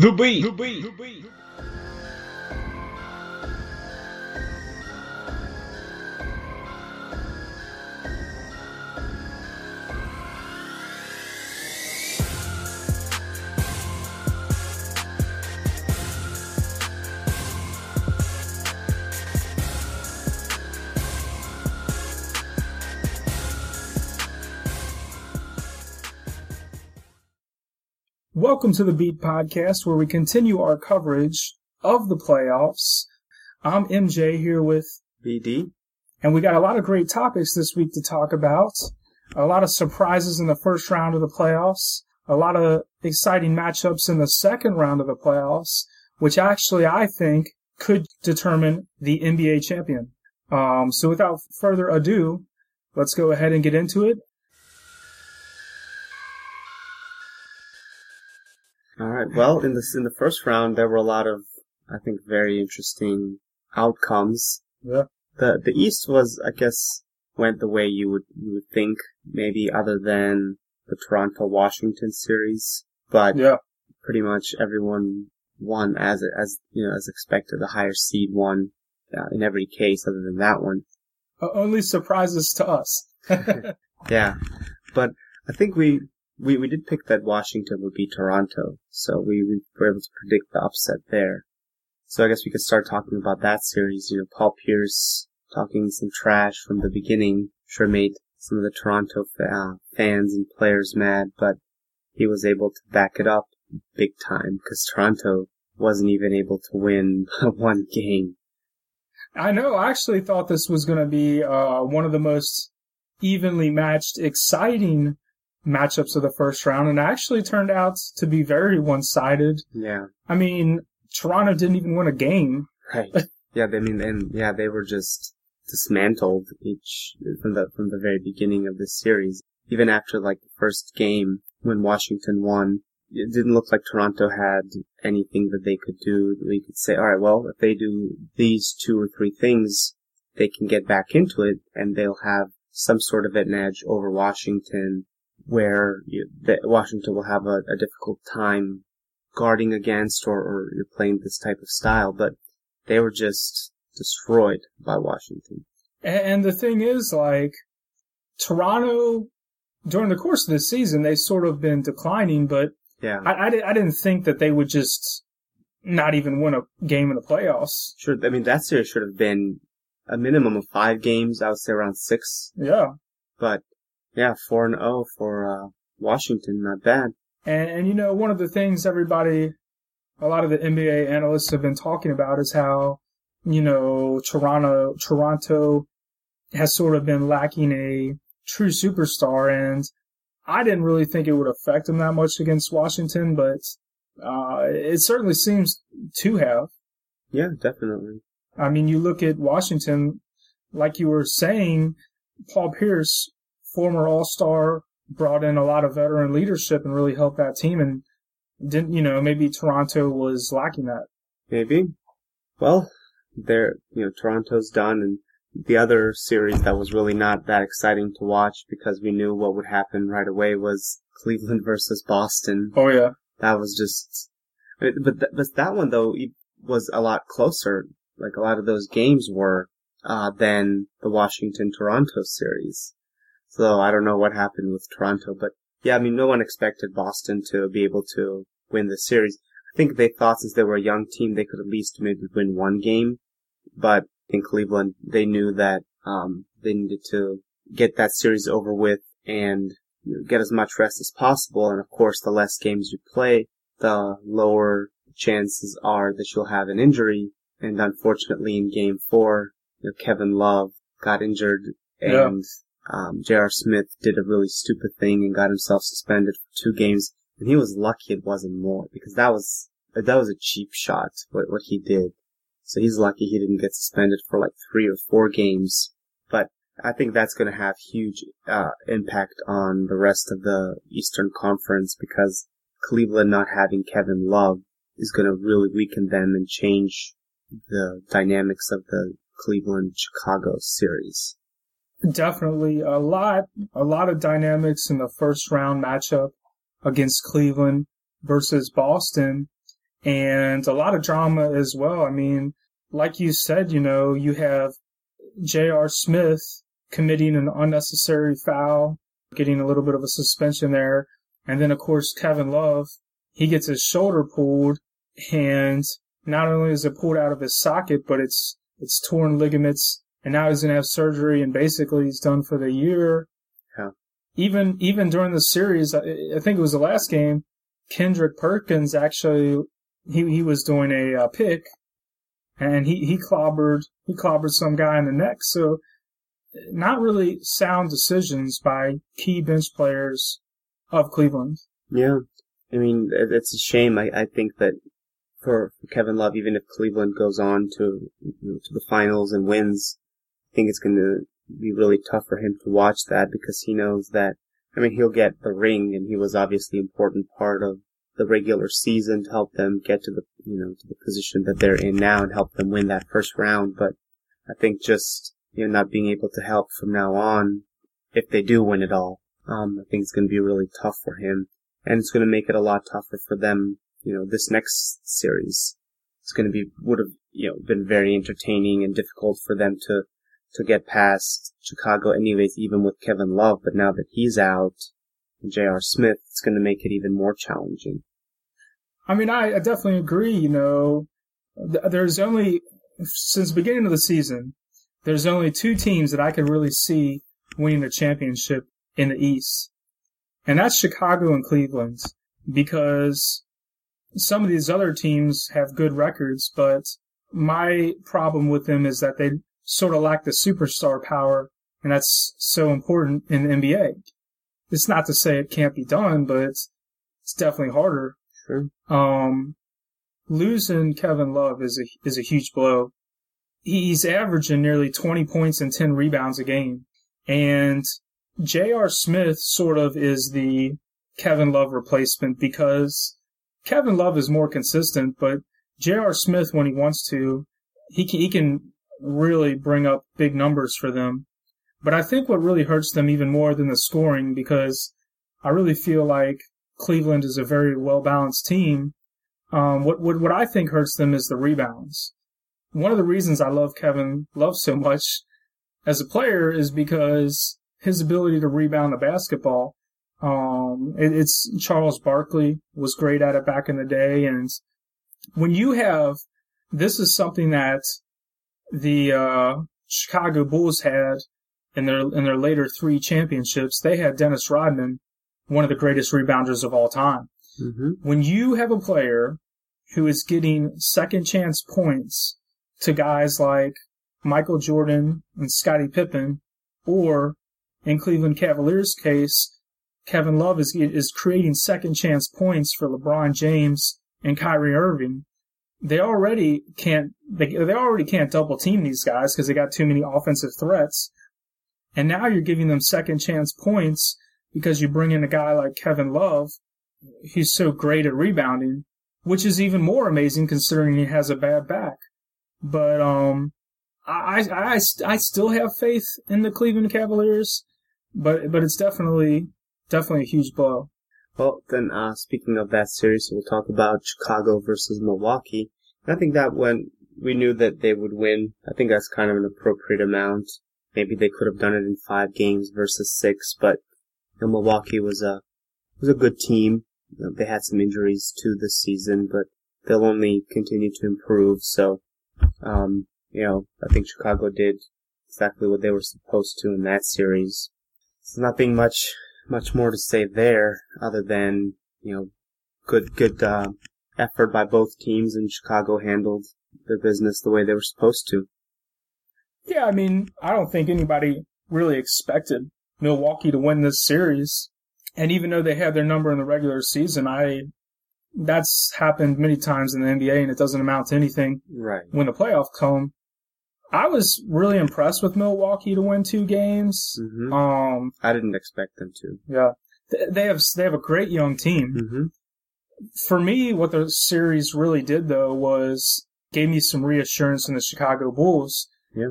The beat. The Welcome to the Beat Podcast, where we continue our coverage of the playoffs. I'm MJ here with, BD. and we got a lot of great topics this week to talk about. A lot of surprises in the first round of the playoffs. A lot of exciting matchups in the second round of the playoffs, which actually I think could determine the NBA champion. Um, so without further ado, let's go ahead and get into it. All right. Well, in this in the first round, there were a lot of, I think, very interesting outcomes. Yeah. The the East was, I guess, went the way you would you would think, maybe other than the Toronto Washington series, but Yeah. pretty much everyone won as as you know as expected. The higher seed won uh, in every case, other than that one. Uh, only surprises to us. Yeah, but I think we we, we did pick that Washington would be Toronto, so we, we were able to predict the upset there. So I guess we could start talking about that series. You know, Paul Pierce talking some trash from the beginning, sure made some of the Toronto uh, fans and players mad, but he was able to back it up big time because Toronto wasn't even able to win one game. I know. I actually thought this was going to be uh, one of the most evenly matched, exciting matchups of the first round, and actually turned out to be very one-sided. Yeah. I mean, Toronto didn't even win a game. Right. yeah, I mean, and yeah, they were just dismantled each from the from the very beginning of this series. Even after like the first game when Washington won, it didn't look like Toronto had anything that they could do. We could say, all right, well, if they do these two or three things, they can get back into it, and they'll have some sort of an edge over Washington, where you, that Washington will have a, a difficult time guarding against, or, or you're playing this type of style. But they were just destroyed by Washington. A- And the thing is, like, Toronto, during the course of this season, they sort of been declining, but Yeah. I, I, I didn't think that they would just not even win a game in the playoffs. Sure. I mean, that series should have been a minimum of five games. I would say around six. Yeah. But yeah, four and zero for uh, Washington. Not bad. And, and you know, one of the things everybody, a lot of the NBA analysts have been talking about is how, you know, Toronto, Toronto has sort of been lacking a true superstar and I didn't really think it would affect them that much against Washington, but, uh, it certainly seems to have. Yeah, definitely. I mean, you look at Washington, like you were saying, Paul Pierce, former All-Star, brought in a lot of veteran leadership and really helped that team. And didn't, you know, maybe Toronto was lacking that. Maybe. Well, they're you know Toronto's done, and the other series that was really not that exciting to watch because we knew what would happen right away was Cleveland versus Boston. Oh yeah. that was just but th- but that one though was a lot closer like a lot of those games were uh than the Washington Toronto series so I don't know what happened with Toronto but yeah I mean no one expected Boston to be able to win the series I think they thought since they were a young team they could at least maybe win one game but in Cleveland they knew that um they needed to get that series over with and get as much rest as possible. And of course, the less games you play, the lower chances are that you'll have an injury. And unfortunately, in Game Four, you know, Kevin Love got injured, and um, J.R. Smith did a really stupid thing and got himself suspended for two games. And he was lucky it wasn't more because that was that was a cheap shot what what he did. So he's lucky he didn't get suspended for like three or four games. But I think that's going to have huge uh, impact on the rest of the Eastern Conference because Cleveland not having Kevin Love is going to really weaken them and change the dynamics of the Cleveland Chicago series. Definitely a lot, a lot of dynamics in the first round matchup against Cleveland versus Boston. and a lot of drama as well. I mean, like you said, you know, you have J.R. Smith committing an unnecessary foul, getting a little bit of a suspension there. And then, of course, Kevin Love, he gets his shoulder pulled and not only is it pulled out of his socket, but it's, it's torn ligaments and now he's going to have surgery and basically he's done for the year. Yeah. Even, even during the series, I, I think it was the last game, Kendrick Perkins actually, he, he was doing a uh, pick and he, he clobbered, he clobbered some guy in the neck. So not really sound decisions by key bench players of Cleveland. Yeah. I mean, it's a shame. I, I think that for Kevin Love, even if Cleveland goes on to you know, to the finals and wins, think it's going to be really tough for him to watch that because he knows that. I mean, he'll get the ring, and he was obviously an important part of the regular season to help them get to the you know to the position that they're in now and help them win that first round. But I think just you know not being able to help from now on, if they do win it all, um, I think it's going to be really tough for him, and it's going to make it a lot tougher for them you know, this next series It's going to be, would have, you know, been very entertaining and difficult for them to, to get past Chicago anyways, even with Kevin Love. But now that he's out J.R. Smith, it's going to make it even more challenging. I mean, I, I definitely agree. You know, th- there's only, since the beginning of the season, there's only two teams that I could really see winning the championship in the East. And that's Chicago and Cleveland because some of these other teams have good records, but my problem with them is that they sort of lack the superstar power, and that's so important in the NBA. It's not to say it can't be done, but it's, it's definitely harder. Sure. Um, losing Kevin Love is a, is a huge blow. He's averaging nearly 20 points and 10 rebounds a game. And J.R. Smith sort of is the Kevin Love replacement because Kevin Love is more consistent, but J.R. Smith, when he wants to, he can, he can really bring up big numbers for them. But I think what really hurts them even more than the scoring, because I really feel like Cleveland is a very well balanced team. Um, what, what, what I think hurts them is the rebounds. One of the reasons I love Kevin Love so much as a player is because his ability to rebound the basketball. Um, it, it's Charles Barkley was great at it back in the day. And when you have, this is something that the, uh, Chicago Bulls had in their, in their later three championships. They had Dennis Rodman, one of the greatest rebounders of all time. Mm-hmm. When you have a player who is getting second chance points to guys like Michael Jordan and Scottie Pippen, or in Cleveland Cavaliers case, Kevin Love is is creating second chance points for LeBron James and Kyrie Irving. They already can't they, they already can't double team these guys because they got too many offensive threats. And now you're giving them second chance points because you bring in a guy like Kevin Love. He's so great at rebounding, which is even more amazing considering he has a bad back. But um, I I I still have faith in the Cleveland Cavaliers, but but it's definitely definitely a huge blow. Well, then, uh, speaking of that series, we'll talk about Chicago versus Milwaukee. And I think that when we knew that they would win, I think that's kind of an appropriate amount. Maybe they could have done it in five games versus six, but you know, Milwaukee was a was a good team. You know, they had some injuries too this season, but they'll only continue to improve. So, um, you know, I think Chicago did exactly what they were supposed to in that series. It's nothing much much more to say there other than, you know, good, good, uh, effort by both teams and Chicago handled their business the way they were supposed to. Yeah, I mean, I don't think anybody really expected Milwaukee to win this series. And even though they had their number in the regular season, I, that's happened many times in the NBA and it doesn't amount to anything right. when the playoffs come. I was really impressed with Milwaukee to win two games. Mm-hmm. Um, I didn't expect them to. Yeah, they have they have a great young team. Mm-hmm. For me, what the series really did though was gave me some reassurance in the Chicago Bulls. Yeah,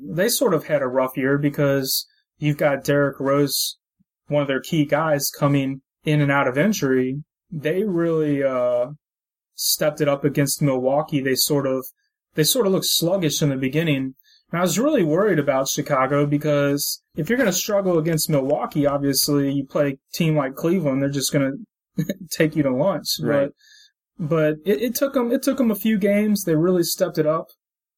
they sort of had a rough year because you've got Derrick Rose, one of their key guys, coming in and out of injury. They really uh, stepped it up against Milwaukee, they sort of they sort of looked sluggish in the beginning. And I was really worried about Chicago because if you're going to struggle against Milwaukee, obviously you play a team like Cleveland, they're just going to take you to lunch. Right. But but it, it took them it took them a few games. They really stepped it up.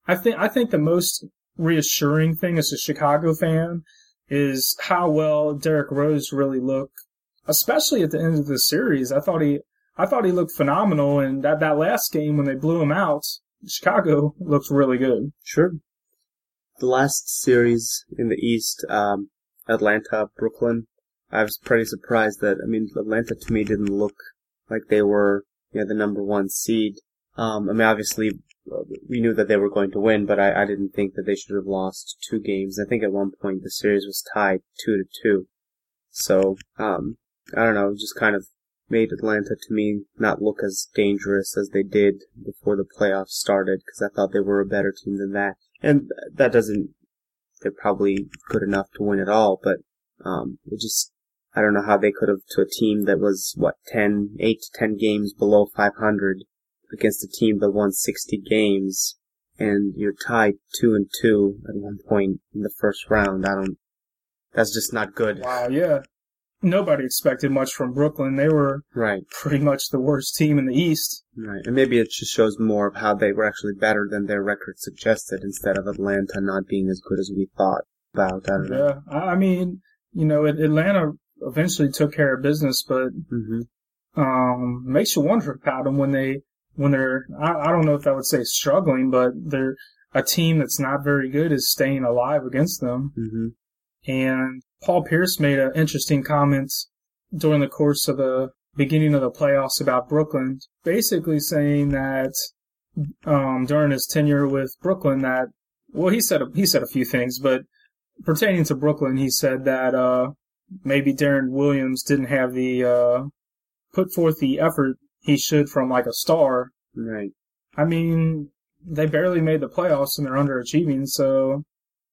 I think I think the most reassuring thing as a Chicago fan is how well Derrick Rose really looked, especially at the end of the series. I thought he I thought he looked phenomenal, and that that last game when they blew him out, Chicago looks really good. Sure. The last series in the East, um, Atlanta, Brooklyn, I was pretty surprised that, I mean, Atlanta to me didn't look like they were, you know, the number one seed. Um, I mean, obviously, we knew that they were going to win, but I, I didn't think that they should have lost two games. I think at one point the series was tied two to two. So, um, I don't know, just kind of made Atlanta to me not look as dangerous as they did before the playoffs started because I thought they were a better team than that. And that doesn't, they're probably good enough to win it all, but, um, it just, I don't know how they could have to a team that was, what, 10, 8 to 10 games below 500 against a team that won 60 games and you're tied 2 and 2 at one point in the first round. I don't, that's just not good. Wow, yeah. Nobody expected much from Brooklyn. They were Right. pretty much the worst team in the East. Right, and maybe it just shows more of how they were actually better than their record suggested, instead of Atlanta not being as good as we thought about. I. Yeah, I I mean, you know, Atlanta eventually took care of business, but hmm um, makes you wonder about them when they when they're. I, I don't know if I would say struggling, but they're a team that's not very good is staying alive against them. hmm And Paul Pierce made an interesting comment during the course of the beginning of the playoffs about Brooklyn, basically saying that um, during his tenure with Brooklyn that well he said he said a few things, but pertaining to Brooklyn, he said that uh, maybe Deron Williams didn't have the uh, put forth the effort he should from like a star. Right. I mean, they barely made the playoffs and they're underachieving, so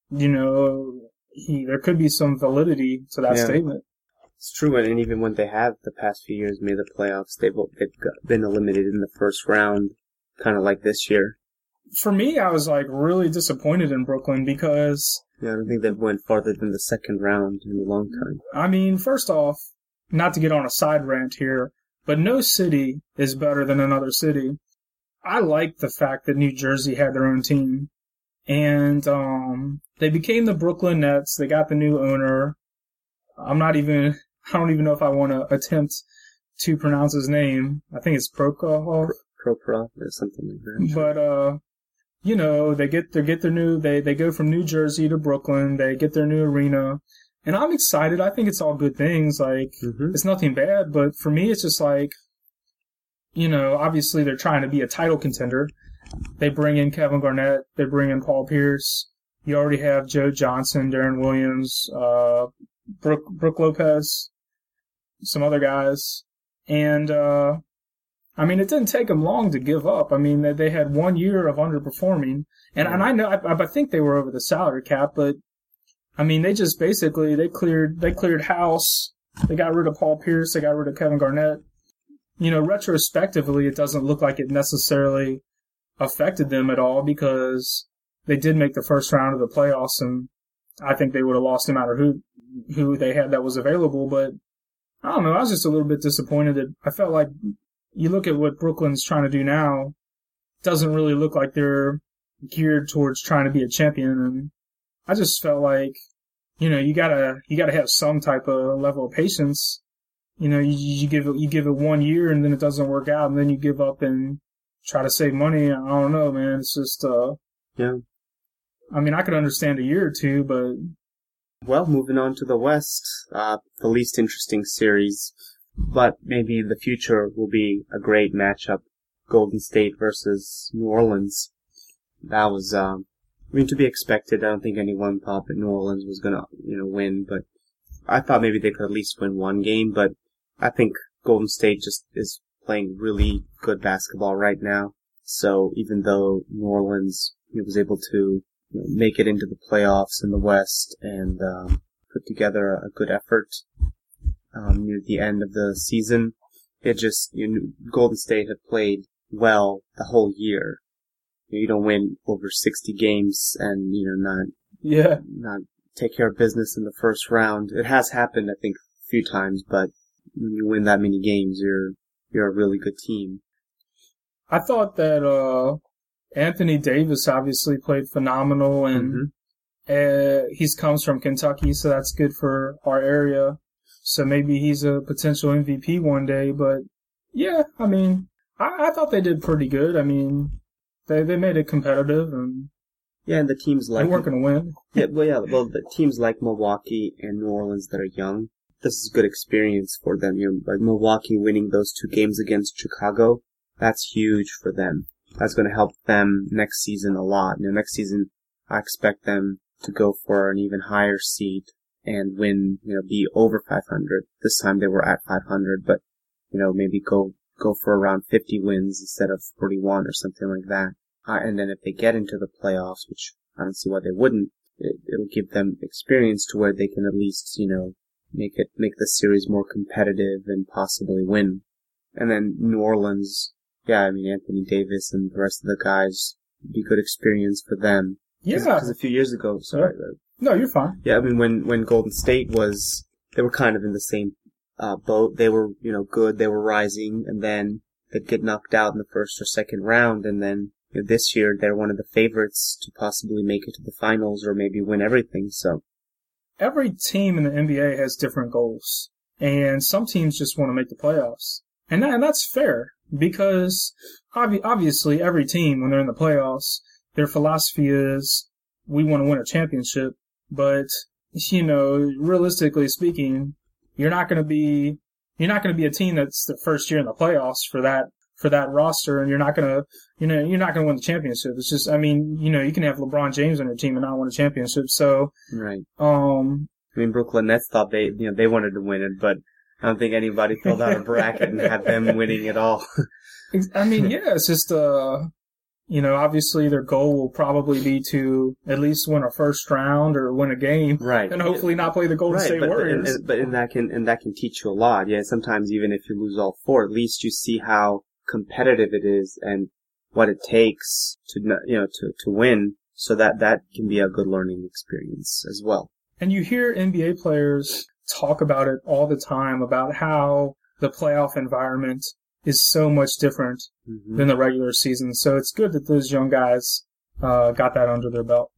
you know he there could be some validity to that Yeah. statement. It's true, and even when they have the past few years made the playoffs, they've they've been eliminated in the first round, kind of like this year. For me, I was like really disappointed in Brooklyn because Yeah, I don't think they've went farther than the second round in a long time. I mean, first off, not to get on a side rant here, but no city is better than another city. I like the fact that New Jersey had their own team. And um they became the Brooklyn Nets. They got the new owner. I'm not even I don't even know if I want to attempt to pronounce his name. I think it's Prokhorov. Proprov or something like that. But uh you know, they get they get their new they they go from New Jersey to Brooklyn, they get their new arena. And I'm excited. I think it's all good things. Like hmm it's nothing bad, but for me, it's just like, you know, obviously they're trying to be a title contender. They bring in Kevin Garnett, they bring in Paul Pierce. You already have Joe Johnson, Deron Williams, uh, Brook, Brook Lopez, some other guys. And, uh, I mean, it didn't take them long to give up. I mean, they, they had one year of underperforming. And, and I know, I, I think they were over the salary cap, but I mean, they just basically, they cleared, they cleared house. They got rid of Paul Pierce. They got rid of Kevin Garnett. You know, retrospectively, it doesn't look like it necessarily affected them at all because they did make the first round of the playoffs, and I think they would have lost no matter who who they had that was available. But I don't know. I was just a little bit disappointed that I felt like you look at what Brooklyn's trying to do now, doesn't really look like they're geared towards trying to be a champion, and I just felt like you know, you gotta you gotta have some type of level of patience. You know, you, you give it you give it one year and then it doesn't work out, and then you give up and try to save money. I don't know, man. It's just, uh, Yeah. I mean, I could understand a year or two, but Well, moving on to the West, uh, the least interesting series, but maybe the future will be a great matchup. Golden State versus New Orleans. That was, um, I mean, to be expected. I don't think anyone thought that New Orleans was gonna, you know, win, but I thought maybe they could at least win one game, but I think Golden State just is playing really good basketball right now. So even though New Orleans was able to make it into the playoffs in the West and um, put together a good effort um, near the end of the season, it just you know, Golden State had played well the whole year. You don't win over 60 games and, you know, not, Yeah. not take care of business in the first round. It has happened, I think, a few times, but when you win that many games, you're, you're a really good team. I thought that uh, Anthony Davis obviously played phenomenal, and Mhm. uh, he's comes from Kentucky, so that's good for our area. So maybe he's a potential MVP one day. But yeah, I mean, I, I thought they did pretty good. I mean, they they made it competitive, and Yeah, and the teams like they weren't going to win. Yeah, well, yeah, well, the teams like Milwaukee and New Orleans that are young, this is good experience for them. You know, like Milwaukee winning those two games against Chicago, that's huge for them. That's going to help them next season a lot. You know, next season, I expect them to go for an even higher seed and win, you know, be over 500. This time they were at 500, but, you know, maybe go, go for around 50 wins instead of 41 or something like that. Uh, and then if they get into the playoffs, which I don't see why they wouldn't, it, it'll give them experience to where they can at least, you know, make it, make the series more competitive and possibly win. And then New Orleans, yeah, I mean, Anthony Davis and the rest of the guys, be good experience for them. Yeah, Because a few years ago, sorry, no, you're fine. yeah, I mean, when, when Golden State was, they were kind of in the same, uh, boat. They were, you know, good. They were rising and then they'd get knocked out in the first or second round. And then you know, this year they're one of the favorites to possibly make it to the finals or maybe win everything. So, every team in the NBA has different goals, and some teams just want to make the playoffs, and that, and that's fair because obvi- obviously every team when they're in the playoffs, their philosophy is we want to win a championship, but you know, realistically speaking, you're not going to be you're not going to be a team that's the first year in the playoffs for that for that roster, and you're not going to you know you're not going to win the championship. It's just I mean you know you can have LeBron James on your team and not win a championship, so right. um I mean, Brooklyn Nets thought they, you know, they wanted to win it, but I don't think anybody filled out a bracket and had them winning at all. I mean, yeah, it's just, uh, you know, obviously their goal will probably be to at least win a first round or win a game, right. and hopefully not play the Golden right, State but, Warriors. And, but and that can and that can teach you a lot. Yeah, sometimes even if you lose all four, at least you see how competitive it is and what it takes to you know to to win. So that that can be a good learning experience as well. And you hear NBA players talk about it all the time about how the playoff environment is so much different Mhm. than the regular season. So it's good that those young guys uh, got that under their belt.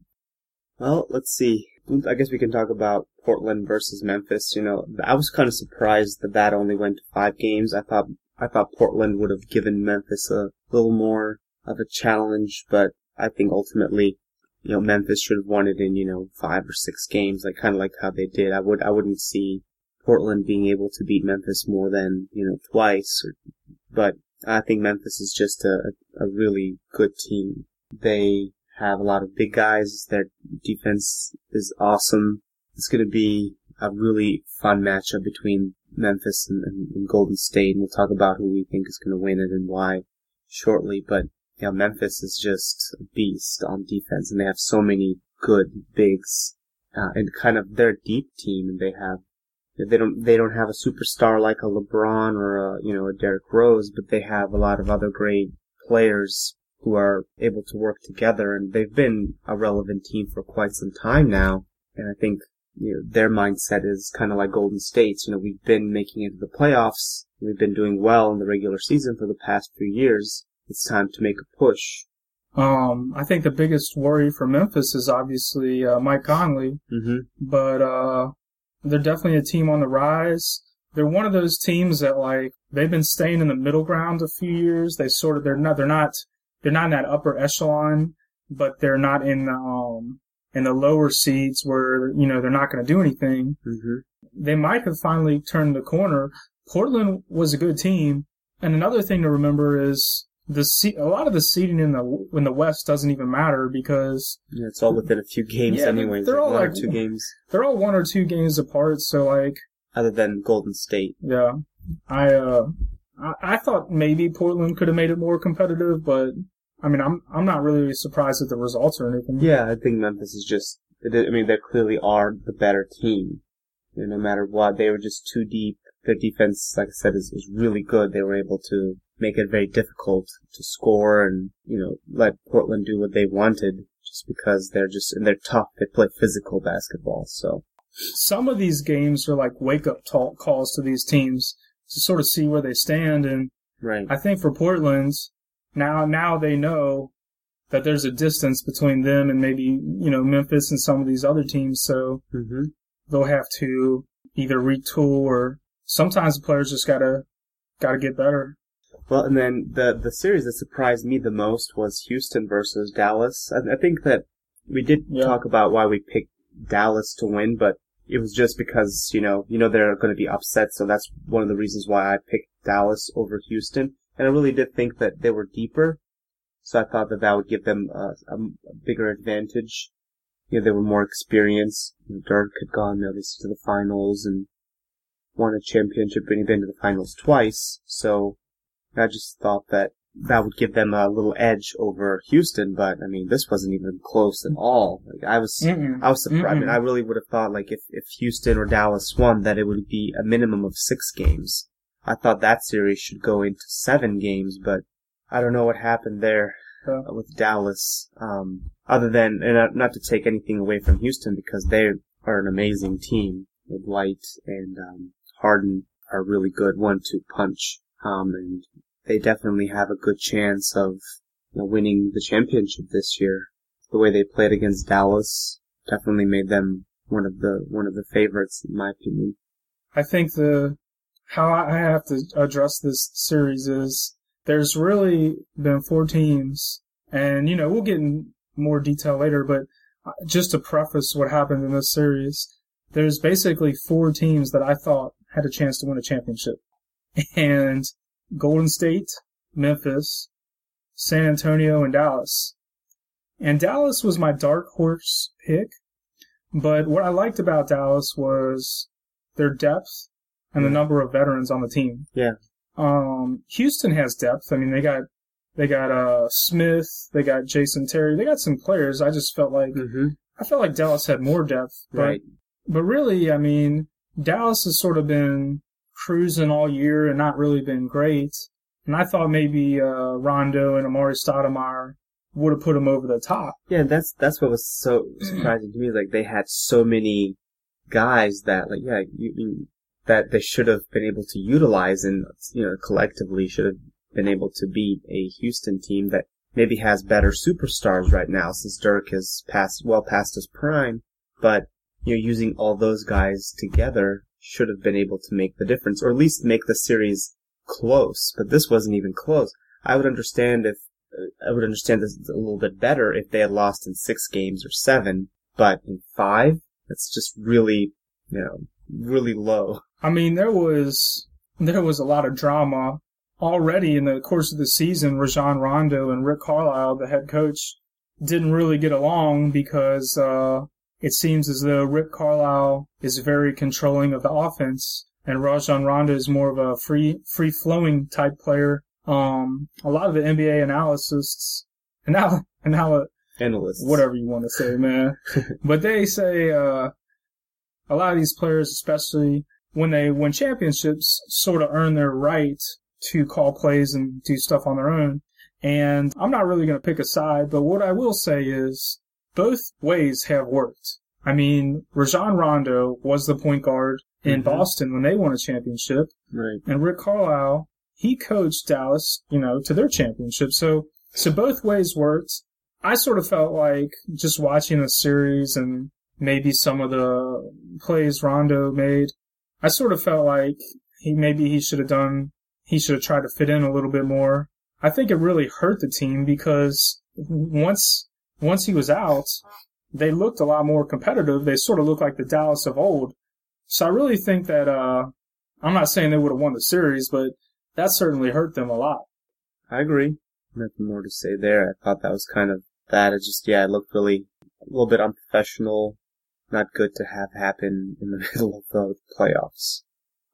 Well, let's see. I guess we can talk about Portland versus Memphis. You know, I was kind of surprised that that only went to five games. I thought I thought Portland would have given Memphis a little more of a challenge, but I think ultimately, you know, Memphis should have won it in you know five or six games, like kind of like how they did. I would I wouldn't see Portland being able to beat Memphis more than you know twice, or, but I think Memphis is just a a really good team. They have a lot of big guys. Their defense is awesome. It's going to be a really fun matchup between Memphis and, and, and Golden State, and we'll talk about who we think is going to win it and why shortly. But yeah, Memphis is just a beast on defense, and they have so many good bigs, uh, and kind of they're deep team, and they have they don't they don't have a superstar like a LeBron or a you know a Derrick Rose, but they have a lot of other great players who are able to work together, and they've been a relevant team for quite some time now. And I think you know, their mindset is kind of like Golden State's. You know, we've been making it to the playoffs. We've been doing well in the regular season for the past few years. It's time to make a push. Um, I think the biggest worry for Memphis is obviously uh, Mike Conley. Mm-hmm. but uh, they're definitely a team on the rise. They're one of those teams that like they've been staying in the middle ground a few years. They sort of they're not they're not they're not in that upper echelon, but they're not in the, um in the lower seats where you know they're not going to do anything. Mm-hmm. They might have finally turned the corner. Portland was a good team, and another thing to remember is the se- a lot of the seating in the in the West doesn't even matter because Yeah, it's all within a few games Yeah, anyways. they're like all one or like- two games, they're all one or two games apart. So like other than Golden State. Yeah, I uh, I, I thought maybe Portland could have made it more competitive, but I mean, I'm I'm not really surprised at the results or anything. Yeah, I think Memphis is just. I mean, they clearly are the better team. You know, no matter what, they were just too deep. Their defense, like I said, is, is really good. They were able to make it very difficult to score and, you know, let Portland do what they wanted just because they're just, and they're tough. They play physical basketball. So some of these games are like wake up talk calls to these teams to sort of see where they stand. And right. I think for Portland, now, now they know that there's a distance between them and maybe, you know, Memphis and some of these other teams. So hmm they'll have to either retool or sometimes the players just gotta, gotta get better. Well, and then the the series that surprised me the most was Houston versus Dallas. I, I think that we did Yeah. talk about why we picked Dallas to win, but it was just because you know you know they're going to be upset, so that's one of the reasons why I picked Dallas over Houston. And I really did think that they were deeper, so I thought that that would give them a, a, bigger advantage. You know, they were more experienced. Dirk had gone obviously to the finals and won a championship, and he'd been to the finals twice. So I just thought that that would give them a little edge over Houston, but I mean, this wasn't even close at all. Like I was, Mm-mm. I was surprised. I Mm-mm. I really would have thought like if if Houston or Dallas won, that it would be a minimum of six games. I thought that series should go into seven games, but I don't know what happened there Yeah. uh, with Dallas. Um, other than, and not to take anything away from Houston because they are an amazing team. With Dwight and um, Harden are really good one-two punch, um, and they definitely have a good chance of you know, winning the championship this year. The way they played against Dallas definitely made them one of the one of the favorites in my opinion. I think the how I have to address this series is there's really been four teams, and you know we'll get in more detail later, but uh, just to preface what happened in this series, there's basically four teams that I thought had a chance to win a championship, and Golden State, Memphis, San Antonio, and Dallas. And Dallas was my dark horse pick, but what I liked about Dallas was their depth and the number of veterans on the team. Yeah. Um, Houston has depth. I mean, they got they got uh Smith, they got Jason Terry, they got some players. I just felt like Mm-hmm. I felt like Dallas had more depth, but Right. but really, I mean, Dallas has sort of been cruising all year and not really been great. And I thought maybe uh, Rondo and Amar'e Stoudemire would have put them over the top. Yeah, that's that's what was so surprising to me. Like they had so many guys that, like, yeah, you, you that they should have been able to utilize, and you know, collectively should have been able to beat a Houston team that maybe has better superstars right now, since Dirk has passed well past his prime. But you know, using all those guys together should have been able to make the difference, or at least make the series close. But this wasn't even close. I would understand if I would understand this a little bit better if they had lost in six games or seven, but in five, that's just really, you know, really low. I mean, there was there was a lot of drama already in the course of the season. Rajon Rondo and Rick Carlisle, the head coach, didn't really get along because uh, it seems as though Rick Carlisle is very controlling of the offense, and Rajon Rondo is more of a free free flowing type player. Um, a lot of the NBA analysts, and now and now Analysts. whatever you want to say, man. but they say uh, a lot of these players, especially when they win championships, sort of earn their right to call plays and do stuff on their own. And I'm not really going to pick a side, but what I will say is both ways have worked. I mean, Rajon Rondo was the point guard in Mhm. Boston when they won a championship, Right. and Rick Carlisle, he coached Dallas, you know, to their championship. So, so both ways worked. I sort of felt like just watching the series and maybe some of the plays Rondo made, I sort of felt like he maybe he should have done, he should have tried to fit in a little bit more. I think it really hurt the team because once, once he was out, they looked a lot more competitive. They sort of looked like the Dallas of old. So I really think that, uh, I'm not saying they would have won the series, but that certainly hurt them a lot. I agree. Nothing more to say there. I thought that was kind of that. It just, yeah, it looked really a little bit unprofessional. Not good to have happen in the middle of the playoffs.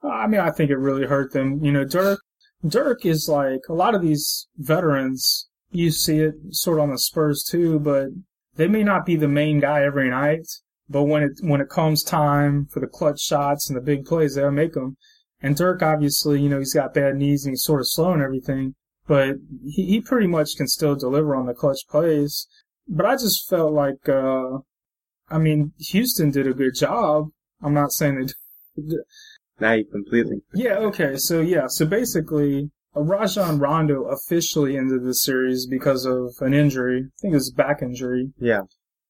I mean, I think it really hurt them. You know, Dirk, Dirk is like a lot of these veterans. You see it sort of on the Spurs too, but they may not be the main guy every night. But when it when it comes time for the clutch shots and the big plays, they'll make them. And Dirk, obviously, you know, he's got bad knees and he's sort of slow and everything, but he, he pretty much can still deliver on the clutch plays. But I just felt like, uh, I mean, Houston did a good job. I'm not saying they. Now you completely. Yeah. Okay. So yeah. So basically, Rajon Rondo officially ended the series because of an injury. I think it was a back injury. Yeah.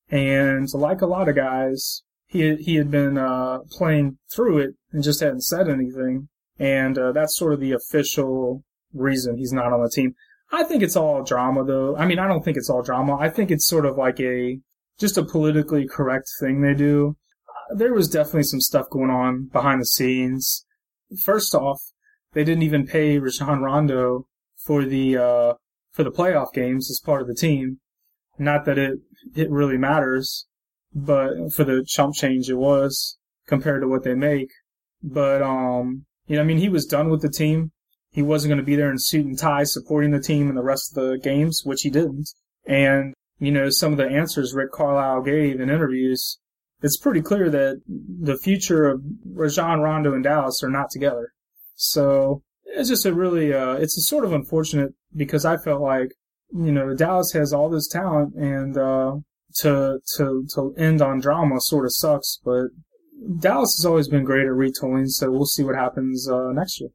And like a lot of guys, he he had been uh, playing through it and just hadn't said anything. And uh, that's sort of the official reason he's not on the team. I think it's all drama, though. I mean, I don't think it's all drama. I think it's sort of like a just a politically correct thing they do. Uh, there was definitely some stuff going on behind the scenes. First off, they didn't even pay Rajon Rondo for the uh, for the playoff games as part of the team. Not that it it really matters, but for the chump change it was compared to what they make. But um, you know, I mean, he was done with the team. He wasn't going to be there in suit and tie supporting the team in the rest of the games, which he didn't. And you know, some of the answers Rick Carlisle gave in interviews, it's pretty clear that the future of Rajon Rondo and Dallas are not together. So it's just a really, uh, it's a sort of unfortunate because I felt like, you know, Dallas has all this talent and, uh, to, to, to end on drama sort of sucks, but Dallas has always been great at retooling, so we'll see what happens, uh, next year.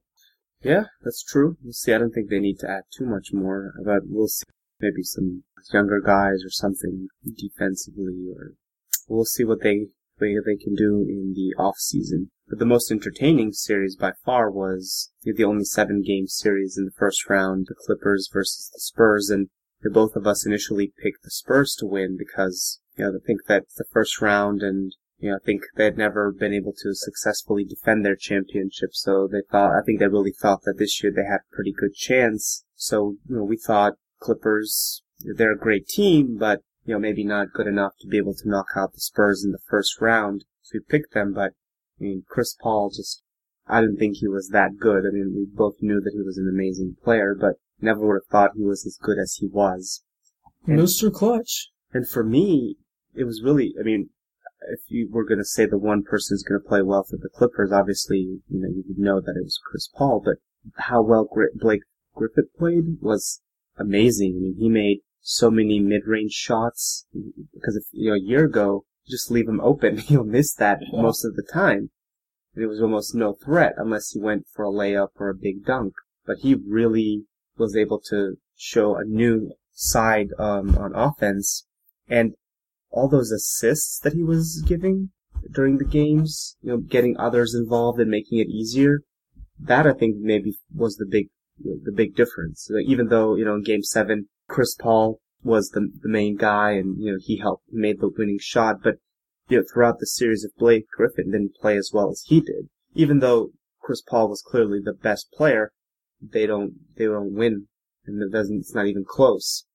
Yeah, that's true. We'll see. I don't think they need to add too much more, but we'll see. Maybe some younger guys or something defensively, or we'll see what they what they can do in the off season. But the most entertaining series by far was the only seven game series in the first round, the Clippers versus the Spurs, and the both of us initially picked the Spurs to win because you know I think that the first round and you know, I think they had never been able to successfully defend their championship, so they thought, I think they really thought that this year they had a pretty good chance. So, you know, we thought Clippers, they're a great team, but, you know, maybe not good enough to be able to knock out the Spurs in the first round. So we picked them, but, I mean, Chris Paul just, I didn't think he was that good. I mean, we both knew that he was an amazing player, but never would have thought he was as good as he was. And, Mr. Clutch. And for me, it was really, I mean, if you were going to say the one person is going to play well for the Clippers, obviously, you know, you would know that it was Chris Paul, but how well Blake Griffin played was amazing. I mean, he made so many mid-range shots because if, you know, a year ago, just leave him open, he'll miss that yeah. most of the time. And it was almost no threat unless he went for a layup or a big dunk. But he really was able to show a new side um, on offense. And all those assists that he was giving during the games, you know, getting others involved and making it easier, that I think maybe was the big, the big difference. Even though, you know, in game seven, Chris Paul was the, the main guy and, you know, he helped, made the winning shot, but, you know, throughout the series, if Blake Griffin didn't play as well as he did, even though Chris Paul was clearly the best player, they don't, they don't win. And it doesn't, it's not even close.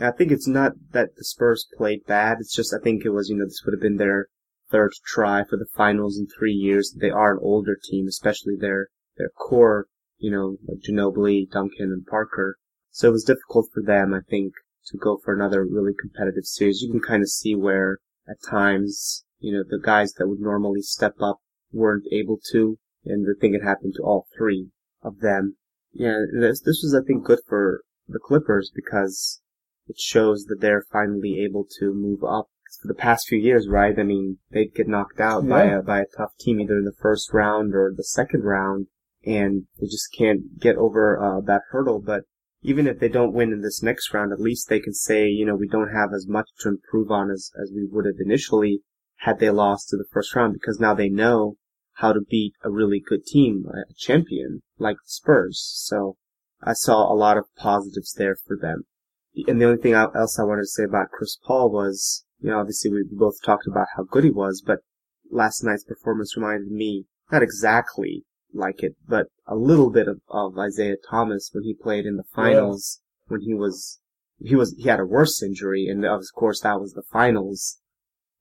I think it's not that the Spurs played bad. It's just I think it was you know this would have been their third try for the finals in three years. They are an older team, especially their their core. You know, like Ginobili, Duncan, and Parker. So it was difficult for them, I think, to go for another really competitive series. You can kind of see where at times, you know, the guys that would normally step up weren't able to, and I think it happened to all three of them. Yeah, this this was I think good for the Clippers because it shows that they're finally able to move up. For the past few years, right? I mean, they'd get knocked out yeah. by a by a tough team either in the first round or the second round, and they just can't get over uh, that hurdle. But even if they don't win in this next round, at least they can say, you know, we don't have as much to improve on as as we would have initially had they lost to the first round, because now they know how to beat a really good team, a champion like the Spurs. So I saw a lot of positives there for them and the only thing else I wanted to say about Chris Paul was, you know, obviously we both talked about how good he was, but last night's performance reminded me, not exactly like it, but a little bit of, of Isiah Thomas when he played in the finals, yeah. when he was, he was, he had a worse injury, and of course that was the finals.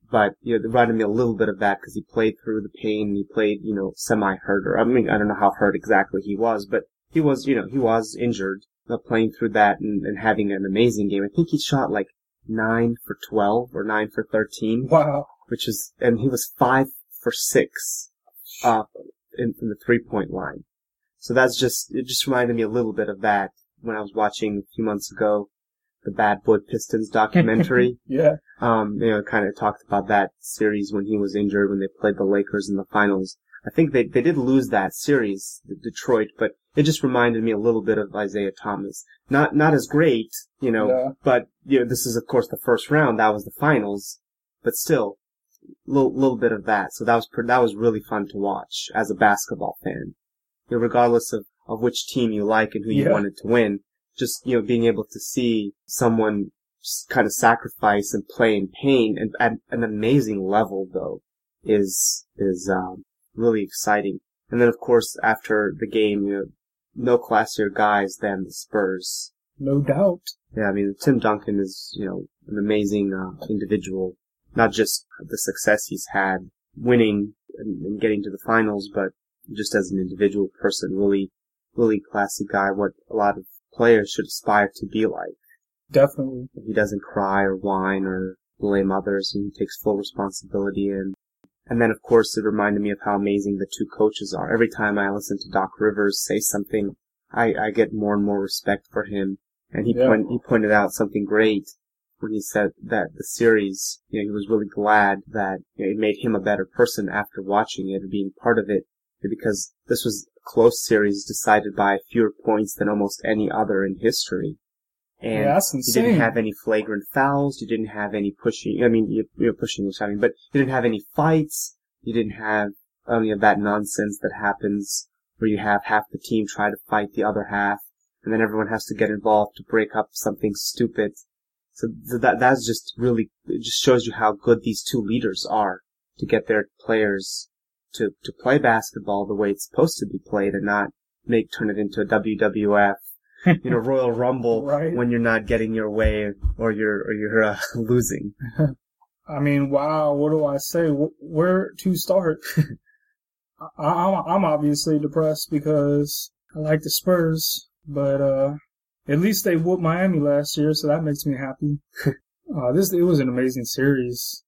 But, you know, it reminded me a little bit of that because he played through the pain, he played, you know, semi-hurt, or I mean, I don't know how hurt exactly he was, but he was, you know, he was injured uh, playing through that and, and having an amazing game. I think he shot like nine for twelve or nine for thirteen. Wow. Which is, and he was five for six, uh, in, from the three point line. So that's just it. Just reminded me a little bit of that when I was watching a few months ago the Bad Boy Pistons documentary. Yeah. um, you know, kind of talked about that series when he was injured when they played the Lakers in the finals. I think they they did lose that series, the Detroit, but it just reminded me a little bit of Isiah Thomas. Not not as great, you know, Yeah. but you know, this is of course the first round. That was the finals, but still, little little bit of that. So that was that was really fun to watch as a basketball fan. You know, regardless of of which team you like and who you wanted to win, just you know, being able to see someone kind of sacrifice and play in pain and at an amazing level though is is um, really exciting. And then of course after the game, you know, no classier guys than the Spurs. No doubt. Yeah, I mean Tim Duncan is you know an amazing uh, individual. Not just the success he's had winning and, and getting to the finals, but just as an individual person, really, really classy guy. What a lot of players should aspire to be like. Definitely. He doesn't cry or whine or blame others and he takes full responsibility and and then of course it reminded me of how amazing the two coaches are. Every time I listen to Doc Rivers say something, I, I get more and more respect for him. And he Yeah. point, he pointed out something great when he said that the series, you know, he was really glad that you know, it made him a better person after watching it and being part of it because this was a close series decided by fewer points than almost any other in history. And yeah, you didn't have any flagrant fouls. You didn't have any pushing. I mean, you, you know, pushing was having, but you didn't have any fights. You didn't have any of that nonsense that happens where you have half the team try to fight the other half, and then everyone has to get involved to break up something stupid. So th- that that's just really it just shows you how good these two leaders are to get their players to to play basketball the way it's supposed to be played and not make turn it into a WWF you know, Royal Rumble Right. when you're not getting your way or you're or you're uh, losing. I mean, wow, what do I say? Where to start? I, I'm, I'm obviously depressed because I like the Spurs, but, uh, at least they whooped Miami last year, so that makes me happy. uh, this, it was an amazing series.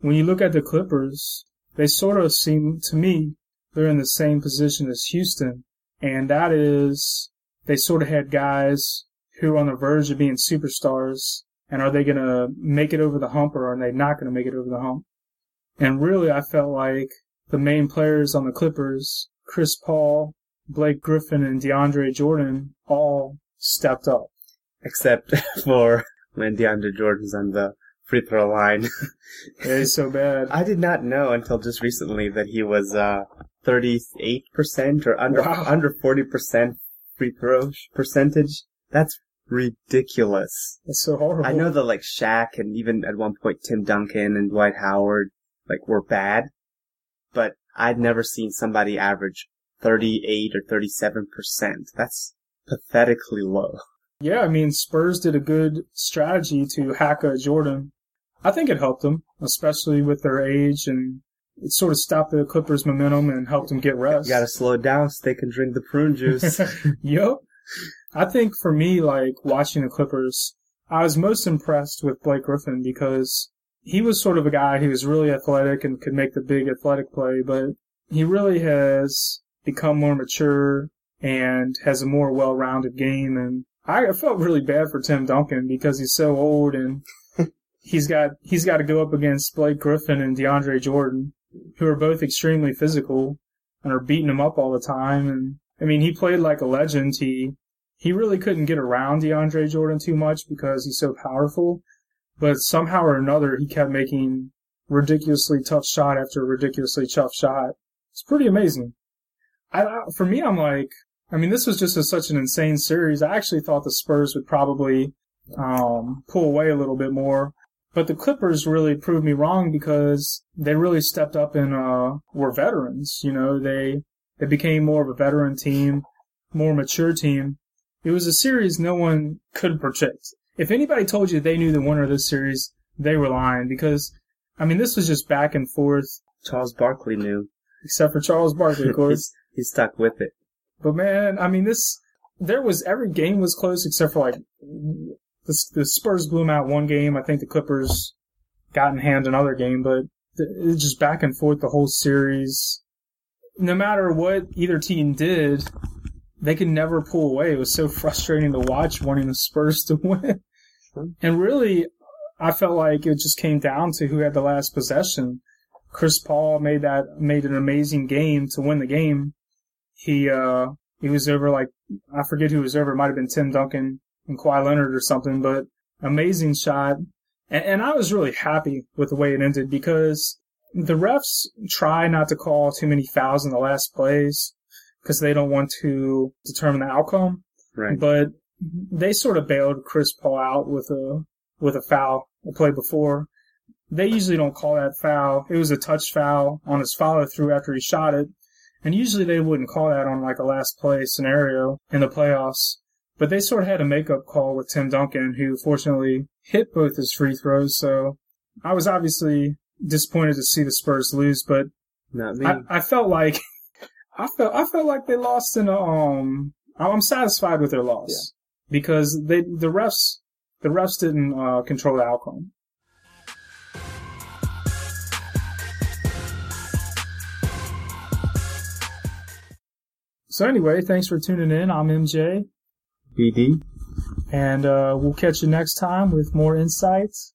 When you look at the Clippers, they sort of seem, to me, they're in the same position as Houston, and that is, they sort of had guys who are on the verge of being superstars, and are they going to make it over the hump or are they not going to make it over the hump? And really, I felt like the main players on the Clippers, Chris Paul, Blake Griffin, and DeAndre Jordan, all stepped up. Except for when DeAndre Jordan's on the free throw line. It is so bad. I did not know until just recently that he was uh 38% or under Wow. under 40% free throw percentage. That's ridiculous. It's so horrible. I know that like Shaq and even at one point Tim Duncan and Dwight Howard like were bad, but I'd never seen somebody average 38 or 37%. That's pathetically low. Yeah, I mean, Spurs did a good strategy to hack a Jordan. I think it helped them, especially with their age, and it sort of stopped the Clippers' momentum and helped them get rest. You gotta slow it down so they can drink the prune juice. yep. I think for me, like watching the Clippers, I was most impressed with Blake Griffin because he was sort of a guy who was really athletic and could make the big athletic play, but he really has become more mature and has a more well-rounded game. And I felt really bad for Tim Duncan because he's so old and he's got he's got to go up against Blake Griffin and DeAndre Jordan, who are both extremely physical and are beating him up all the time. And I mean, he played like a legend. He he really couldn't get around DeAndre Jordan too much because he's so powerful. But somehow or another, he kept making ridiculously tough shot after ridiculously tough shot. It's pretty amazing. I, I for me, I'm like, I mean, this was just a, such an insane series. I actually thought the Spurs would probably um, pull away a little bit more. But the Clippers really proved me wrong because they really stepped up and uh, were veterans. You know, they they became more of a veteran team, more mature team. It was a series no one could predict. If anybody told you they knew the winner of this series, they were lying because, I mean, this was just back and forth, Charles Barkley knew. except for Charles Barkley, of course. He stuck with it. But man, I mean, this there was every game was close except for like the, the Spurs blew them out one game. I think the Clippers got in hand another game, but it just back and forth the whole series. no matter what either team did, they could never pull away. It was so frustrating to watch wanting the Spurs to win. And really, I felt like it just came down to who had the last possession. Chris Paul made that, made an amazing game to win the game. He, uh, he was over like, I forget who was over. It might have been Tim Duncan and Kawhi Leonard or something, but amazing shot. And, and I was really happy with the way it ended because the refs try not to call too many fouls in the last plays because they don't want to determine the outcome. Right. But they sort of bailed Chris Paul out with a with a foul the play before. They usually don't call that foul. It was a touch foul on his follow through after he shot it. And usually they wouldn't call that on like a last play scenario in the playoffs. But they sort of had a makeup call with Tim Duncan, who fortunately hit both his free throws. So I was obviously disappointed to see the Spurs lose, but Not me. I, I felt like I felt I felt like they lost in a um. I'm satisfied with their loss because they the refs the refs didn't uh, control the outcome. So anyway, thanks for tuning in. I'm MJ, BD. and uh, we'll catch you next time with more insights